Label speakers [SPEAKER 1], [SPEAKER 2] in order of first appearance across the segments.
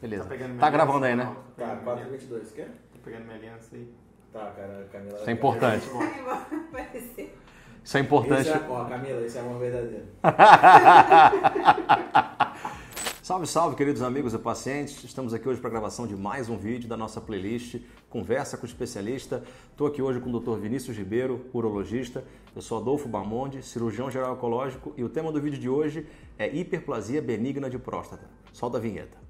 [SPEAKER 1] Beleza.
[SPEAKER 2] Tá
[SPEAKER 1] Tá gravando aí, né?
[SPEAKER 3] Tá,
[SPEAKER 2] pegando minha aliança.
[SPEAKER 3] 422, quer?
[SPEAKER 2] Tá pegando minha aliança aí.
[SPEAKER 3] Tá, cara, Camila.
[SPEAKER 1] Isso é importante. Isso é importante.
[SPEAKER 3] Esse é, ó, Camila, esse é amor verdadeiro.
[SPEAKER 1] Salve, salve, queridos amigos e pacientes. Estamos aqui hoje para a gravação de mais um vídeo da nossa playlist Conversa com o Especialista. Estou aqui hoje com o Dr. Vinícius Ribeiro, urologista. Eu sou Adolfo Bamonde, cirurgião geral ecológico e o tema do vídeo de hoje é hiperplasia benigna de próstata. Solta a vinheta.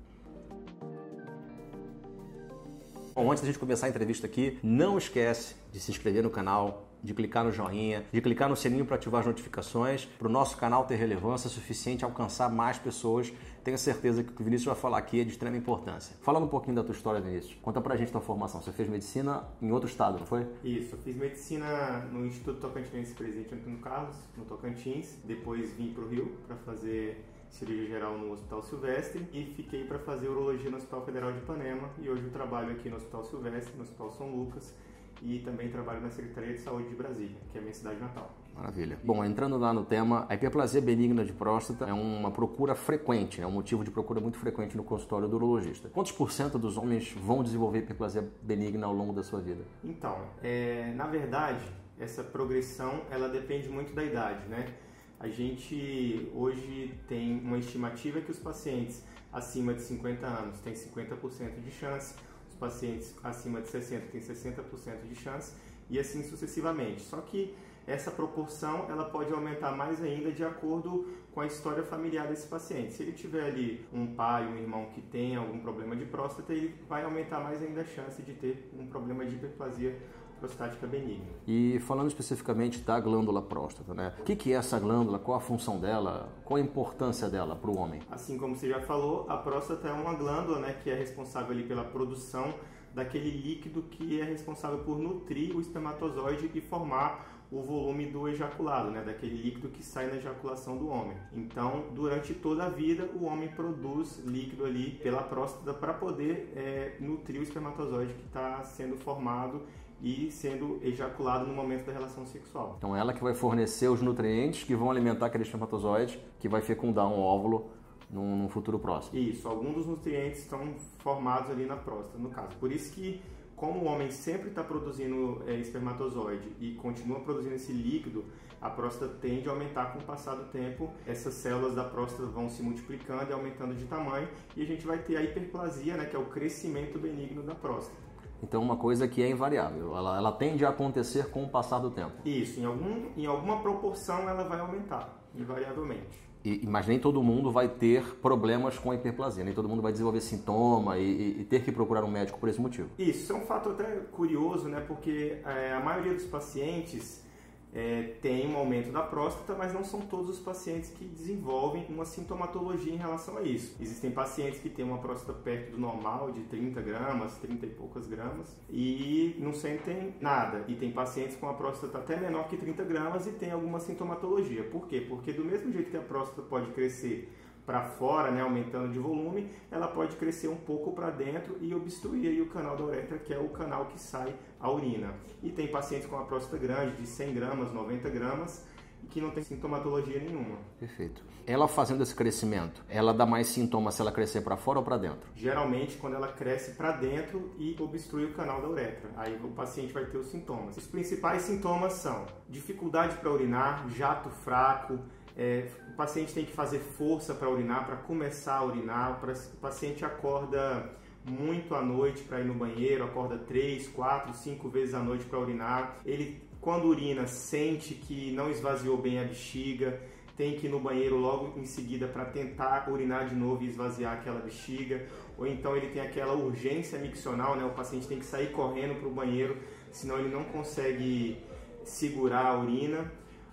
[SPEAKER 1] Bom, antes da gente começar a entrevista aqui, não esquece de se inscrever no canal, de clicar no joinha, de clicar no sininho para ativar as notificações, para o nosso canal ter relevância suficiente, alcançar mais pessoas. Tenho certeza que o que o Vinícius vai falar aqui é de extrema importância. Falando um pouquinho da tua história, Vinícius, conta pra gente tua formação. Você fez medicina em outro estado, não foi?
[SPEAKER 2] Isso, eu fiz medicina no Instituto Tocantinense Presidente Antônio Carlos, no Tocantins. Depois vim para o Rio para fazer cirurgia geral no Hospital Silvestre e fiquei para fazer urologia no Hospital Federal de Ipanema. E hoje eu trabalho aqui no Hospital Silvestre, no Hospital São Lucas e também trabalho na Secretaria de Saúde de Brasília, que é a minha cidade natal.
[SPEAKER 1] Maravilha. Bom, entrando lá no tema, a hiperplasia benigna de próstata é uma procura frequente, é um motivo de procura muito frequente no consultório do urologista. Quantos por cento dos homens vão desenvolver hiperplasia benigna ao longo da sua vida?
[SPEAKER 2] Então, é, na verdade, essa progressão ela depende muito da idade, né? A gente hoje tem uma estimativa que os pacientes acima de 50 anos têm 50% de chance, os pacientes acima de 60 têm 60% de chance e assim sucessivamente. Só que essa proporção ela pode aumentar mais ainda de acordo com a história familiar desse paciente. Se ele tiver ali um pai, um irmão que tem algum problema de próstata, ele vai aumentar mais ainda a chance de ter um problema de hiperplasia prostática benigna.
[SPEAKER 1] E falando especificamente da glândula próstata, né? O que, que é essa glândula? Qual a função dela? Qual a importância dela para o homem?
[SPEAKER 2] Assim como você já falou, a próstata é uma glândula né, que é responsável ali pela produção daquele líquido que é responsável por nutrir o espermatozoide e formar o volume do ejaculado, né, daquele líquido que sai na ejaculação do homem. Então, durante toda a vida, o homem produz líquido ali pela próstata para poder é, nutrir o espermatozoide que está sendo formado e sendo ejaculado no momento da relação sexual.
[SPEAKER 1] Então, ela que vai fornecer os nutrientes que vão alimentar aquele espermatozoide que vai fecundar um óvulo num, num futuro próximo.
[SPEAKER 2] Isso, alguns dos nutrientes estão formados ali na próstata, no caso. Por isso que como o homem sempre está produzindo é, espermatozoide e continua produzindo esse líquido, a próstata tende a aumentar com o passar do tempo. Essas células da próstata vão se multiplicando e aumentando de tamanho e a gente vai ter a hiperplasia, né, que é o crescimento benigno da próstata.
[SPEAKER 1] Então, uma coisa que é invariável, ela, ela tende a acontecer com o passar do tempo.
[SPEAKER 2] Isso, em, algum, em alguma proporção ela vai aumentar, invariavelmente.
[SPEAKER 1] E, mas nem todo mundo vai ter problemas com a hiperplasia, nem todo mundo vai desenvolver sintoma e, e, ter que procurar um médico por esse motivo.
[SPEAKER 2] Isso é um fato até curioso, né? Porque é, a maioria dos pacientes é, tem um aumento da próstata, mas não são todos os pacientes que desenvolvem uma sintomatologia em relação a isso. Existem pacientes que têm uma próstata perto do normal, de 30 gramas, 30 e poucas gramas, e não sentem nada. E tem pacientes com a próstata até menor que 30 gramas e tem alguma sintomatologia. Por quê? Porque do mesmo jeito que a próstata pode crescer para fora, né, aumentando de volume, ela pode crescer um pouco para dentro e obstruir aí o canal da uretra, que é o canal que sai a urina. E tem pacientes com a próstata grande, de 100 gramas, 90 gramas, que não tem sintomatologia nenhuma.
[SPEAKER 1] Perfeito. Ela fazendo esse crescimento, ela dá mais sintomas se ela crescer para fora ou para dentro?
[SPEAKER 2] Geralmente, quando ela cresce para dentro e obstrui o canal da uretra, aí o paciente vai ter os sintomas. Os principais sintomas são dificuldade para urinar, jato fraco, é, o paciente tem que fazer força para urinar, para começar a urinar. O paciente acorda muito à noite para ir no banheiro, acorda três, quatro, cinco vezes à noite para urinar. Ele, quando urina, sente que não esvaziou bem a bexiga, tem que ir no banheiro logo em seguida para tentar urinar de novo e esvaziar aquela bexiga. Ou então ele tem aquela urgência miccional, né? o paciente tem que sair correndo para o banheiro, senão ele não consegue segurar a urina.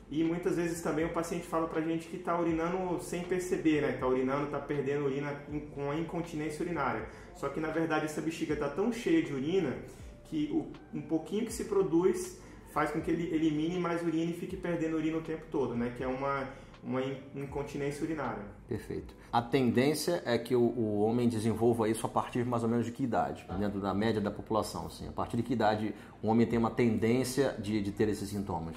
[SPEAKER 2] E muitas vezes também o paciente fala pra gente que está urinando sem perceber, né? Está urinando, está perdendo urina com a incontinência urinária. Só que na verdade essa bexiga está tão cheia de urina que o, um pouquinho que se produz faz com que ele elimine mais urina e fique perdendo urina o tempo todo, né? Que é uma, uma incontinência urinária.
[SPEAKER 1] Perfeito. A tendência é que o, o, homem desenvolva isso a partir mais ou menos de que idade? Dentro da média da população, assim. A partir de que idade o homem tem uma tendência de, de ter esses sintomas?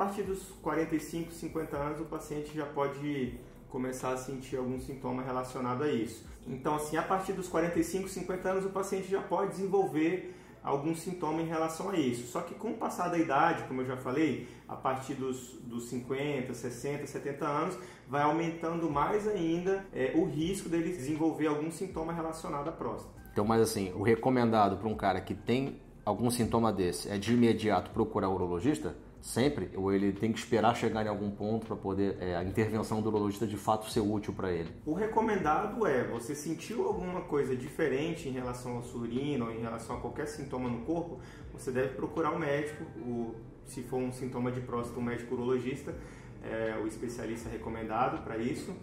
[SPEAKER 2] A partir dos 45, 50 anos, o paciente já pode começar a sentir algum sintoma relacionado a isso. Então, assim, a partir dos 45, 50 anos, o paciente já pode desenvolver algum sintoma em relação a isso. Só que com o passar da idade, como eu já falei, a partir dos, dos 50, 60, 70 anos, vai aumentando mais ainda é, o risco dele desenvolver algum sintoma relacionado à próstata.
[SPEAKER 1] Então, mas assim, o recomendado para um cara que tem algum sintoma desse é de imediato procurar o urologista? Sempre? Ou ele tem que esperar chegar em algum ponto para poder é, a intervenção do urologista de fato ser útil para ele?
[SPEAKER 2] O recomendado é, você sentiu alguma coisa diferente em relação ao sua urina ou em relação a qualquer sintoma no corpo, você deve procurar um médico, o, se for um sintoma de próstata, um médico urologista, é o especialista recomendado para isso.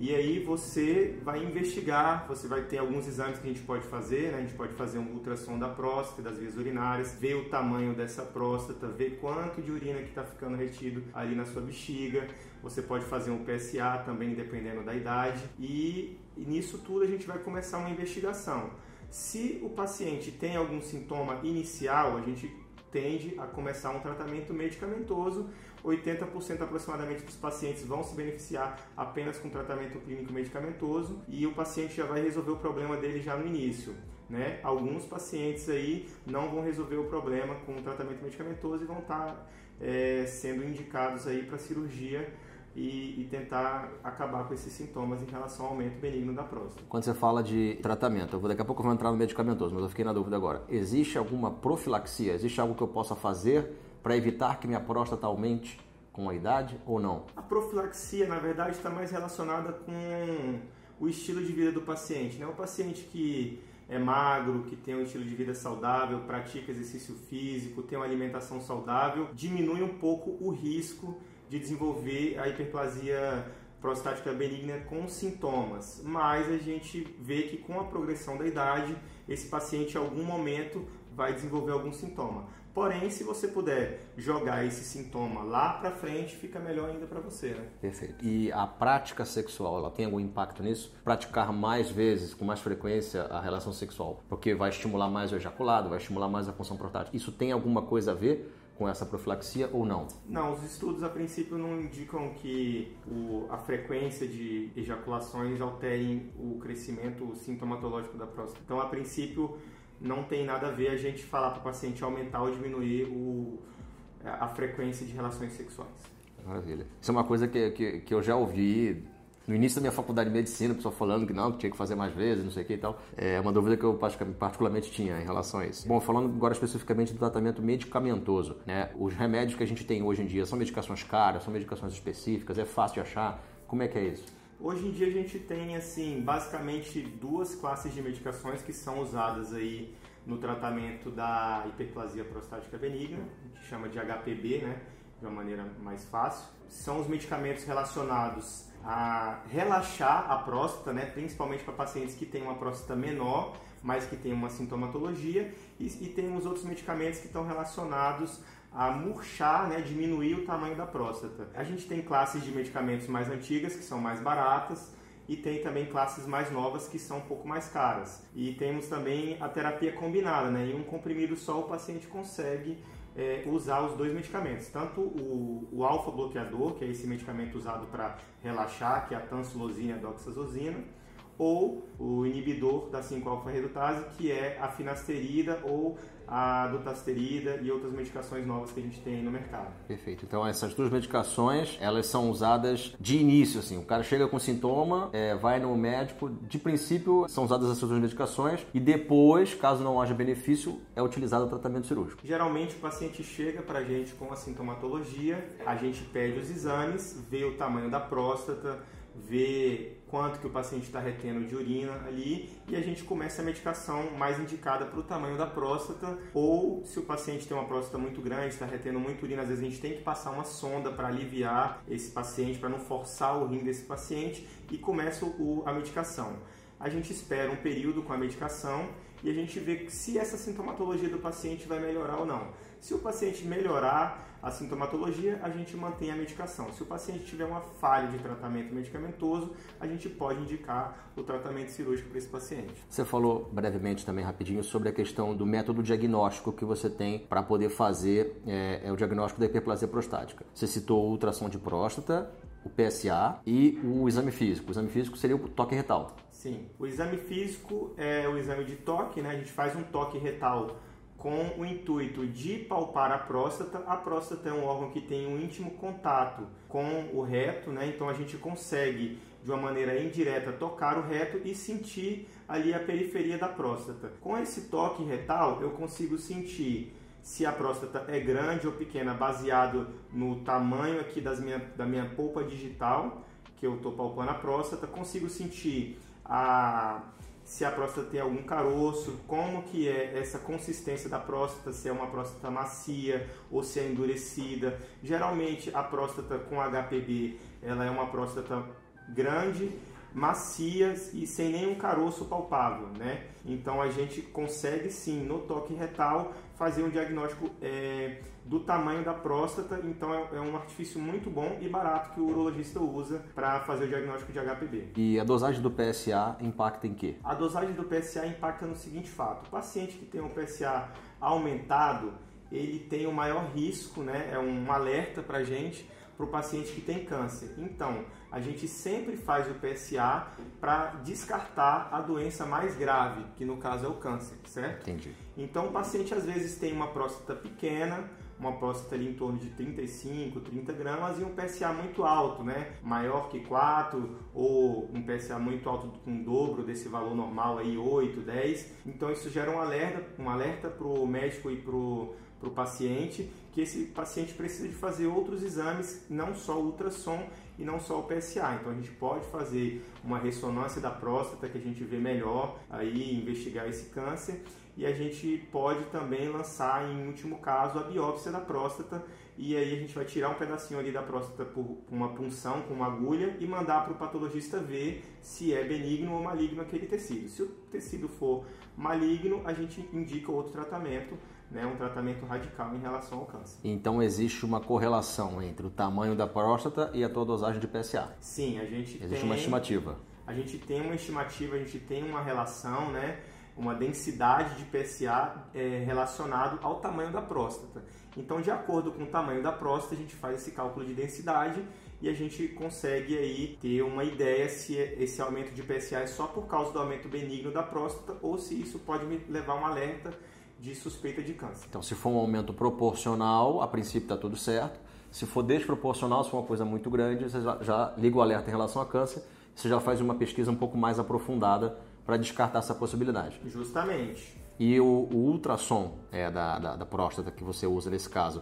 [SPEAKER 2] E aí você vai investigar, você vai ter alguns exames que a gente pode fazer, né? a gente pode fazer um ultrassom da próstata, das vias urinárias, ver o tamanho dessa próstata, ver quanto de urina que está ficando retido ali na sua bexiga. Você pode fazer um PSA também, dependendo da idade. E, e nisso tudo a gente vai começar uma investigação. Se o paciente tem algum sintoma inicial, a gente tende a começar um tratamento medicamentoso 80% aproximadamente dos pacientes vão se beneficiar apenas com tratamento clínico medicamentoso e o paciente já vai resolver o problema dele já no início. Né? Alguns pacientes aí não vão resolver o problema com o tratamento medicamentoso e vão estar é, sendo indicados aí para cirurgia e, e, tentar acabar com esses sintomas em relação ao aumento benigno da próstata.
[SPEAKER 1] Quando você fala de tratamento, eu vou, daqui a pouco eu vou entrar no medicamentoso, mas eu fiquei na dúvida agora. Existe alguma profilaxia? Existe algo que eu possa fazer para evitar que minha próstata aumente com a idade ou não?
[SPEAKER 2] A profilaxia, na verdade, está mais relacionada com o estilo de vida do paciente. Né? O paciente que é magro, que tem um estilo de vida saudável, pratica exercício físico, tem uma alimentação saudável, diminui um pouco o risco de desenvolver a hiperplasia prostática benigna com sintomas, mas a gente vê que com a progressão da idade, esse paciente em algum momento vai desenvolver algum sintoma. Porém, se você puder jogar esse sintoma lá para frente, fica melhor ainda para você, né?
[SPEAKER 1] Perfeito. E a prática sexual, ela tem algum impacto nisso? Praticar mais vezes, com mais frequência, a relação sexual, porque vai estimular mais o ejaculado, vai estimular mais a função prostática. Isso tem alguma coisa a ver com essa profilaxia ou não?
[SPEAKER 2] Não, os estudos a princípio não indicam que o, a frequência de ejaculações alterem o crescimento sintomatológico da próstata. Então, a princípio, não tem nada a ver a gente falar para o paciente aumentar ou diminuir o, a frequência de relações sexuais.
[SPEAKER 1] Maravilha. Isso é uma coisa que, que, que eu já ouvi no início da minha faculdade de medicina, pessoal falando que não, que tinha que fazer mais vezes, não sei o que e tal. É uma dúvida que eu particularmente tinha em relação a isso. Bom, falando agora especificamente do tratamento medicamentoso, né? Os remédios que a gente tem hoje em dia são medicações caras, são medicações específicas, é fácil de achar. Como é que é isso?
[SPEAKER 2] Hoje em dia a gente tem assim basicamente duas classes de medicações que são usadas aí no tratamento da hiperplasia prostática benigna, gente chama de HPB, né, de uma maneira mais fácil. São os medicamentos relacionados a relaxar a próstata, né, principalmente para pacientes que têm uma próstata menor, mas que têm uma sintomatologia, e, e tem os outros medicamentos que estão relacionados a murchar, né, diminuir o tamanho da próstata. A gente tem classes de medicamentos mais antigas que são mais baratas e tem também classes mais novas que são um pouco mais caras. E temos também a terapia combinada, né? Em um comprimido só o paciente consegue é, usar os dois medicamentos, tanto o, o alfa-bloqueador, que é esse medicamento usado para relaxar, que é a tansulosina e a doxazosina, ou o inibidor da 5-alfa-redutase, que é a finasterida ou a dutasterida e outras medicações novas que a gente tem no mercado.
[SPEAKER 1] Perfeito. Então essas duas medicações, elas são usadas de início, assim. O cara chega com sintoma, é, vai no médico, de princípio são usadas essas duas medicações e depois, caso não haja benefício, é utilizado o tratamento cirúrgico.
[SPEAKER 2] Geralmente o paciente chega para a gente com a sintomatologia, a gente pede os exames, vê o tamanho da próstata, vê quanto que o paciente está retendo de urina ali e a gente começa a medicação mais indicada para o tamanho da próstata ou se o paciente tem uma próstata muito grande, está retendo muita urina, às vezes a gente tem que passar uma sonda para aliviar esse paciente, para não forçar o rim desse paciente e começa o, a medicação. A gente espera um período com a medicação e a gente vê se essa sintomatologia do paciente vai melhorar ou não. Se o paciente melhorar a sintomatologia, a gente mantém a medicação. Se o paciente tiver uma falha de tratamento medicamentoso, a gente pode indicar o tratamento cirúrgico para esse paciente.
[SPEAKER 1] Você falou brevemente também, rapidinho, sobre a questão do método diagnóstico que você tem para poder fazer é, é, o diagnóstico da hiperplasia prostática. Você citou ultrassom de próstata, o PSA e o exame físico. O exame físico seria o toque retal.
[SPEAKER 2] Sim. O exame físico é o exame de toque, né? A gente faz um toque retal com o intuito de palpar a próstata. A próstata é um órgão que tem um íntimo contato com o reto, né? Então a gente consegue de uma maneira indireta tocar o reto e sentir ali a periferia da próstata. Com esse toque retal, eu consigo sentir se a próstata é grande ou pequena, baseado no tamanho aqui das minha, da minha polpa digital, que eu estou palpando a próstata, consigo sentir a se a próstata tem algum caroço, como que é essa consistência da próstata, se é uma próstata macia ou se é endurecida. Geralmente a próstata com HPB, ela é uma próstata grande, macia e sem nenhum caroço palpável, né? Então a gente consegue sim no toque retal fazer um diagnóstico é, do tamanho da próstata, então é, é, um artifício muito bom e barato que o urologista usa para fazer o diagnóstico de HPB.
[SPEAKER 1] E a dosagem do PSA impacta em quê?
[SPEAKER 2] A dosagem do PSA impacta no seguinte fato: o paciente que tem um PSA aumentado, ele tem o um maior risco, né? É um alerta para a gente para o paciente que tem câncer. Então, a gente sempre faz o PSA para descartar a doença mais grave, que no caso é o câncer, certo?
[SPEAKER 1] Entendi.
[SPEAKER 2] Então, o paciente às vezes tem uma próstata pequena, uma próstata ali em torno de 35, 30 gramas e um PSA muito alto, né? Maior que 4 ou um PSA muito alto com o dobro desse valor normal aí, 8, 10. Então isso gera um alerta, um alerta para o médico e para o paciente que esse paciente precisa de fazer outros exames, não só o ultrassom e não só o PSA. Então a gente pode fazer uma ressonância da próstata que a gente vê melhor aí investigar esse câncer e a gente pode também lançar, em último caso, a biópsia da próstata e aí a gente vai tirar um pedacinho ali da próstata por uma punção com uma agulha e mandar para o patologista ver se é benigno ou maligno aquele tecido. Se o tecido for maligno, a gente indica outro tratamento, né, um tratamento radical em relação ao câncer.
[SPEAKER 1] Então existe uma correlação entre o tamanho da próstata e a tua dosagem de PSA?
[SPEAKER 2] Sim, a gente
[SPEAKER 1] existe
[SPEAKER 2] tem,
[SPEAKER 1] uma estimativa.
[SPEAKER 2] A gente tem uma estimativa, a gente tem uma relação, né? uma densidade de PSA é, relacionado ao tamanho da próstata. Então, de acordo com o tamanho da próstata, a gente faz esse cálculo de densidade e a gente consegue aí ter uma ideia se esse aumento de PSA é só por causa do aumento benigno da próstata ou se isso pode me levar a um alerta de suspeita de câncer.
[SPEAKER 1] Então, se for um aumento proporcional, a princípio está tudo certo. Se for desproporcional, se for uma coisa muito grande, você já, já liga o alerta em relação a câncer, você já faz uma pesquisa um pouco mais aprofundada para descartar essa possibilidade.
[SPEAKER 2] Justamente.
[SPEAKER 1] E o, o ultrassom é, da, da, da, próstata que você usa nesse caso,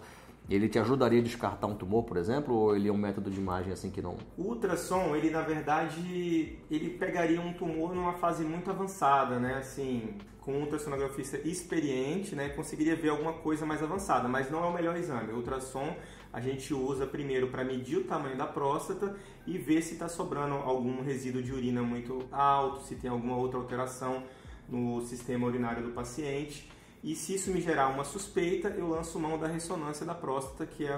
[SPEAKER 1] ele te ajudaria a descartar um tumor, por exemplo, ou ele é um método de imagem assim que não?
[SPEAKER 2] O ultrassom, ele na verdade, ele pegaria um tumor numa fase muito avançada, né? Assim, com um ultrassonografista experiente, né, conseguiria ver alguma coisa mais avançada, mas não é o melhor exame. O ultrassom a gente usa primeiro para medir o tamanho da próstata e ver se está sobrando algum resíduo de urina muito alto, se tem alguma outra alteração no sistema urinário do paciente. E se isso me gerar uma suspeita, eu lanço mão da ressonância da próstata, que é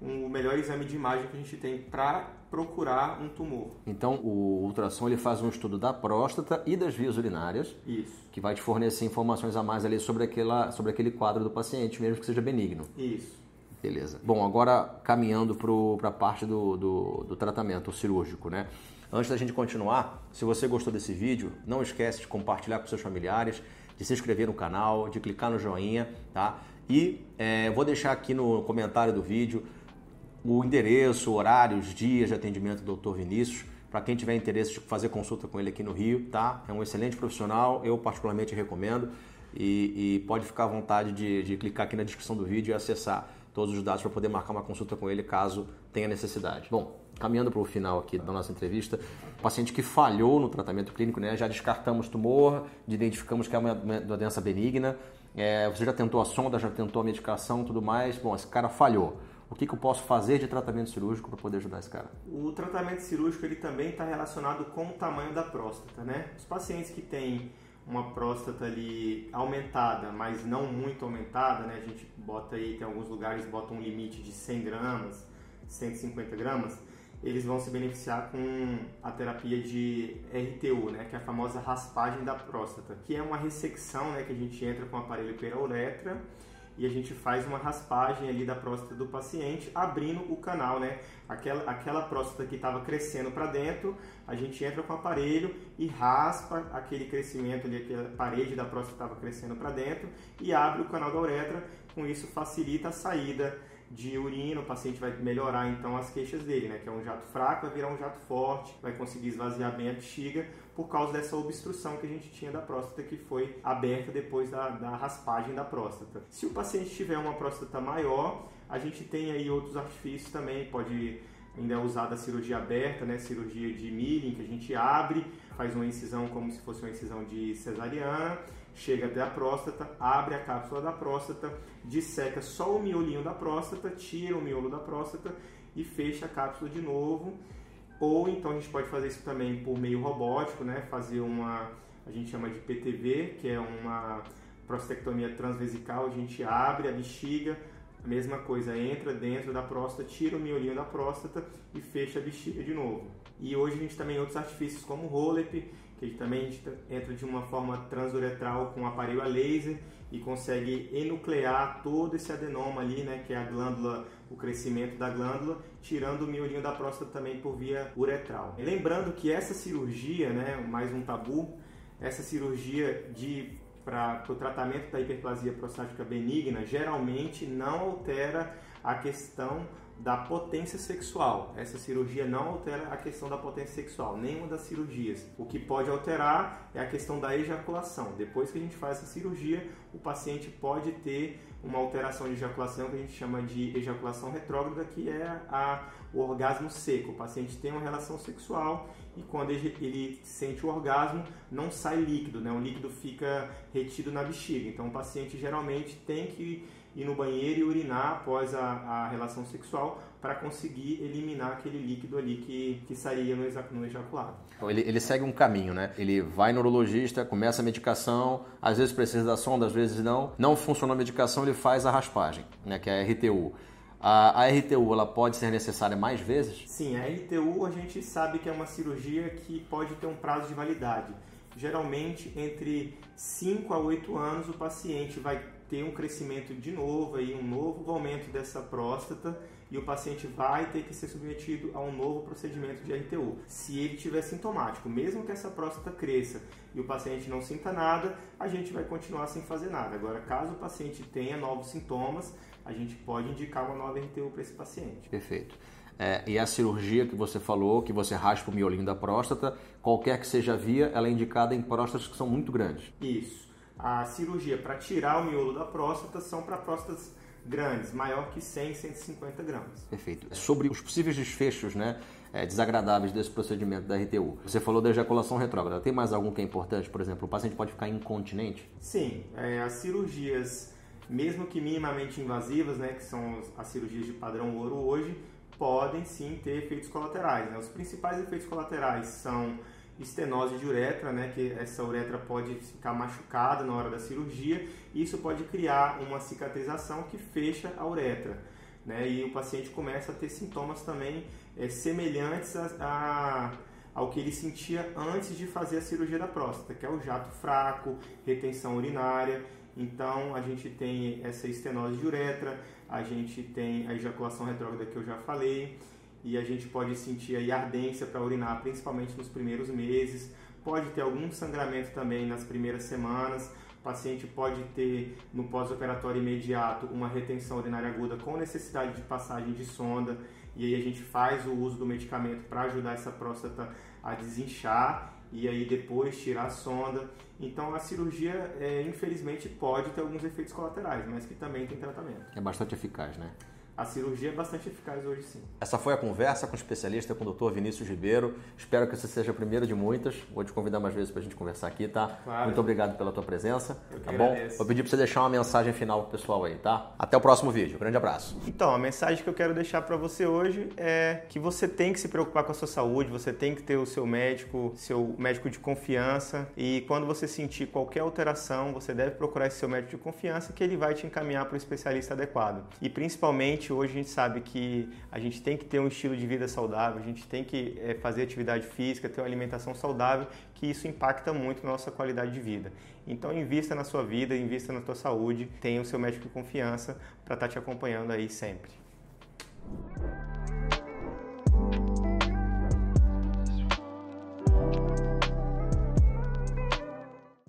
[SPEAKER 2] o melhor exame de imagem que a gente tem para procurar um tumor.
[SPEAKER 1] Então, o ultrassom ele faz um estudo da próstata e das vias urinárias,
[SPEAKER 2] Isso.
[SPEAKER 1] que vai te fornecer informações a mais ali sobre, aquela, sobre aquele quadro do paciente, mesmo que seja benigno.
[SPEAKER 2] Isso.
[SPEAKER 1] Beleza. Bom, agora caminhando para a parte do, do, do tratamento cirúrgico, né? Antes da gente continuar, se você gostou desse vídeo, não esquece de compartilhar com seus familiares, de se inscrever no canal, de clicar no joinha, tá? E é, vou deixar aqui no comentário do vídeo o endereço, horários, dias de atendimento do Dr. Vinícius, para quem tiver interesse de fazer consulta com ele aqui no Rio, tá? É um excelente profissional, eu particularmente recomendo e, e pode ficar à vontade de, de clicar aqui na descrição do vídeo e acessar todos os dados para poder marcar uma consulta com ele caso tenha necessidade. Bom, caminhando para o final aqui da nossa entrevista, paciente que falhou no tratamento clínico, né? Já descartamos tumor, identificamos que é uma, uma doença benigna. É, você já tentou a sonda, já tentou a medicação, tudo mais. Bom, esse cara falhou. O que, que eu posso fazer de tratamento cirúrgico para poder ajudar esse cara?
[SPEAKER 2] O tratamento cirúrgico ele também está relacionado com o tamanho da próstata, né? Os pacientes que têm uma próstata ali aumentada, mas não muito aumentada, né? A gente bota aí, tem alguns lugares bota um limite de 100 gramas, 150 gramas, eles vão se beneficiar com a terapia de RTU, né? Que é a famosa raspagem da próstata, que é uma ressecção, né? Que a gente entra com o aparelho perauretra e a gente faz uma raspagem ali da próstata do paciente, abrindo o canal, né? Aquela, aquela próstata que estava crescendo para dentro, a gente entra com o aparelho e raspa aquele crescimento ali, aquela parede da próstata estava crescendo para dentro e abre o canal da uretra. Com isso facilita a saída de urina, o paciente vai melhorar então as queixas dele, né? Que é um jato fraco, vai virar um jato forte, vai conseguir esvaziar bem a bexiga por causa dessa obstrução que a gente tinha da próstata que foi aberta depois da, da raspagem da próstata. Se o paciente tiver uma próstata maior, a gente tem aí outros artifícios também, pode ainda é usada a cirurgia aberta, né? Cirurgia de milling, que a gente abre, faz uma incisão como se fosse uma incisão de cesariana chega até a próstata, abre a cápsula da próstata, disseca só o miolinho da próstata, tira o miolo da próstata e fecha a cápsula de novo. Ou então a gente pode fazer isso também por meio robótico, né? Fazer uma, a gente chama de PTV, que é uma prostatectomia transvesical, a gente abre a bexiga, a mesma coisa, entra dentro da próstata, tira o miolinho da próstata e fecha a bexiga de novo. E hoje a gente também tem outros artifícios como o ROLEP, que também entra de uma forma transuretral com aparelho a laser e consegue enuclear todo esse adenoma ali, né, que é a glândula, o crescimento da glândula, tirando o miolinho da próstata também por via uretral. E lembrando que essa cirurgia, né, mais um tabu, essa cirurgia de para o tratamento da hiperplasia prostática benigna geralmente não altera a questão da potência sexual. Essa cirurgia não altera a questão da potência sexual, nenhuma das cirurgias. O que pode alterar é a questão da ejaculação. Depois que a gente faz essa cirurgia, o paciente pode ter uma alteração de ejaculação que a gente chama de ejaculação retrógrada, que é a, o orgasmo seco. O paciente tem uma relação sexual e quando ele, ele sente o orgasmo, não sai líquido, né? o líquido fica retido na bexiga. Então o paciente geralmente tem que ir no banheiro e urinar após a, a relação sexual para conseguir eliminar aquele líquido ali que, que sairia no, no ejaculado.
[SPEAKER 1] Então, ele, ele segue um caminho, né? Ele vai no urologista, começa a medicação, às vezes precisa da sonda, às vezes não. Não funcionou a medicação, ele faz a raspagem, né? que é a RTU. A, a, RTU ela pode ser necessária mais vezes?
[SPEAKER 2] Sim, a RTU a gente sabe que é uma cirurgia que pode ter um prazo de validade. Geralmente, entre 5 a 8 anos, o paciente vai ter um crescimento de novo, aí, um novo aumento dessa próstata e o paciente vai ter que ser submetido a um novo procedimento de RTU. Se ele tiver sintomático, mesmo que essa próstata cresça e o paciente não sinta nada, a gente vai continuar sem fazer nada. Agora, caso o paciente tenha novos sintomas, a gente pode indicar uma nova RTU para esse paciente.
[SPEAKER 1] Perfeito. É, e a cirurgia que você falou, que você raspa o miolinho da próstata, qualquer que seja a via, ela é indicada em próstatas que são muito grandes.
[SPEAKER 2] Isso a cirurgia para tirar o miolo da próstata são para próstatas grandes, maior que 100, 150 gramas.
[SPEAKER 1] Perfeito. Sobre os possíveis desfechos, né? É, desagradáveis desse procedimento da RTU. Você falou da ejaculação retrógrada. Tem mais algum que é importante? Por exemplo, o paciente pode ficar incontinente?
[SPEAKER 2] Sim. É, as cirurgias, mesmo que minimamente invasivas, né, que são as cirurgias de padrão ouro hoje, podem sim ter efeitos colaterais. Né? Os principais efeitos colaterais são estenose de uretra, né, que essa uretra pode ficar machucada na hora da cirurgia, e isso pode criar uma cicatrização que fecha a uretra, né, e o paciente começa a ter sintomas também é, semelhantes a, a, ao que ele sentia antes de fazer a cirurgia da próstata, que é o jato fraco, retenção urinária. Então a gente tem essa estenose de uretra, a gente tem a ejaculação retrógrada que eu já falei, e a gente pode sentir aí ardência para urinar, principalmente nos primeiros meses. Pode ter algum sangramento também nas primeiras semanas. O paciente pode ter no pós-operatório imediato uma retenção urinária aguda com necessidade de passagem de sonda. E aí a gente faz o uso do medicamento para ajudar essa próstata a desinchar e aí depois tirar a sonda. Então a cirurgia, é, infelizmente, pode ter alguns efeitos colaterais, mas que também tem tratamento.
[SPEAKER 1] É bastante eficaz, né?
[SPEAKER 2] A cirurgia é bastante eficaz hoje sim.
[SPEAKER 1] Essa foi a conversa com o especialista, com o Dr. Vinícius Ribeiro. Espero que você seja a primeira de muitas. Vou te convidar mais vezes para a gente conversar aqui, tá?
[SPEAKER 2] Claro.
[SPEAKER 1] Muito obrigado pela tua presença.
[SPEAKER 2] Eu que
[SPEAKER 1] tá bom?
[SPEAKER 2] agradeço.
[SPEAKER 1] Vou pedir para você deixar uma mensagem final pro pessoal aí, tá? Até o próximo vídeo. Grande abraço.
[SPEAKER 2] Então, a mensagem que eu quero deixar para você hoje é que você tem que se preocupar com a sua saúde, você tem que ter o seu médico, seu médico de confiança e quando você sentir qualquer alteração, você deve procurar esse seu médico de confiança que ele vai te encaminhar para o especialista adequado. E principalmente Obviamente, hoje a gente sabe que a gente tem que ter um estilo de vida saudável, a gente tem que é, fazer atividade física, ter uma alimentação saudável, que isso impacta muito na nossa qualidade de vida. Então, invista na sua vida, invista na sua saúde, tenha o seu médico de confiança para estar tá te acompanhando aí sempre.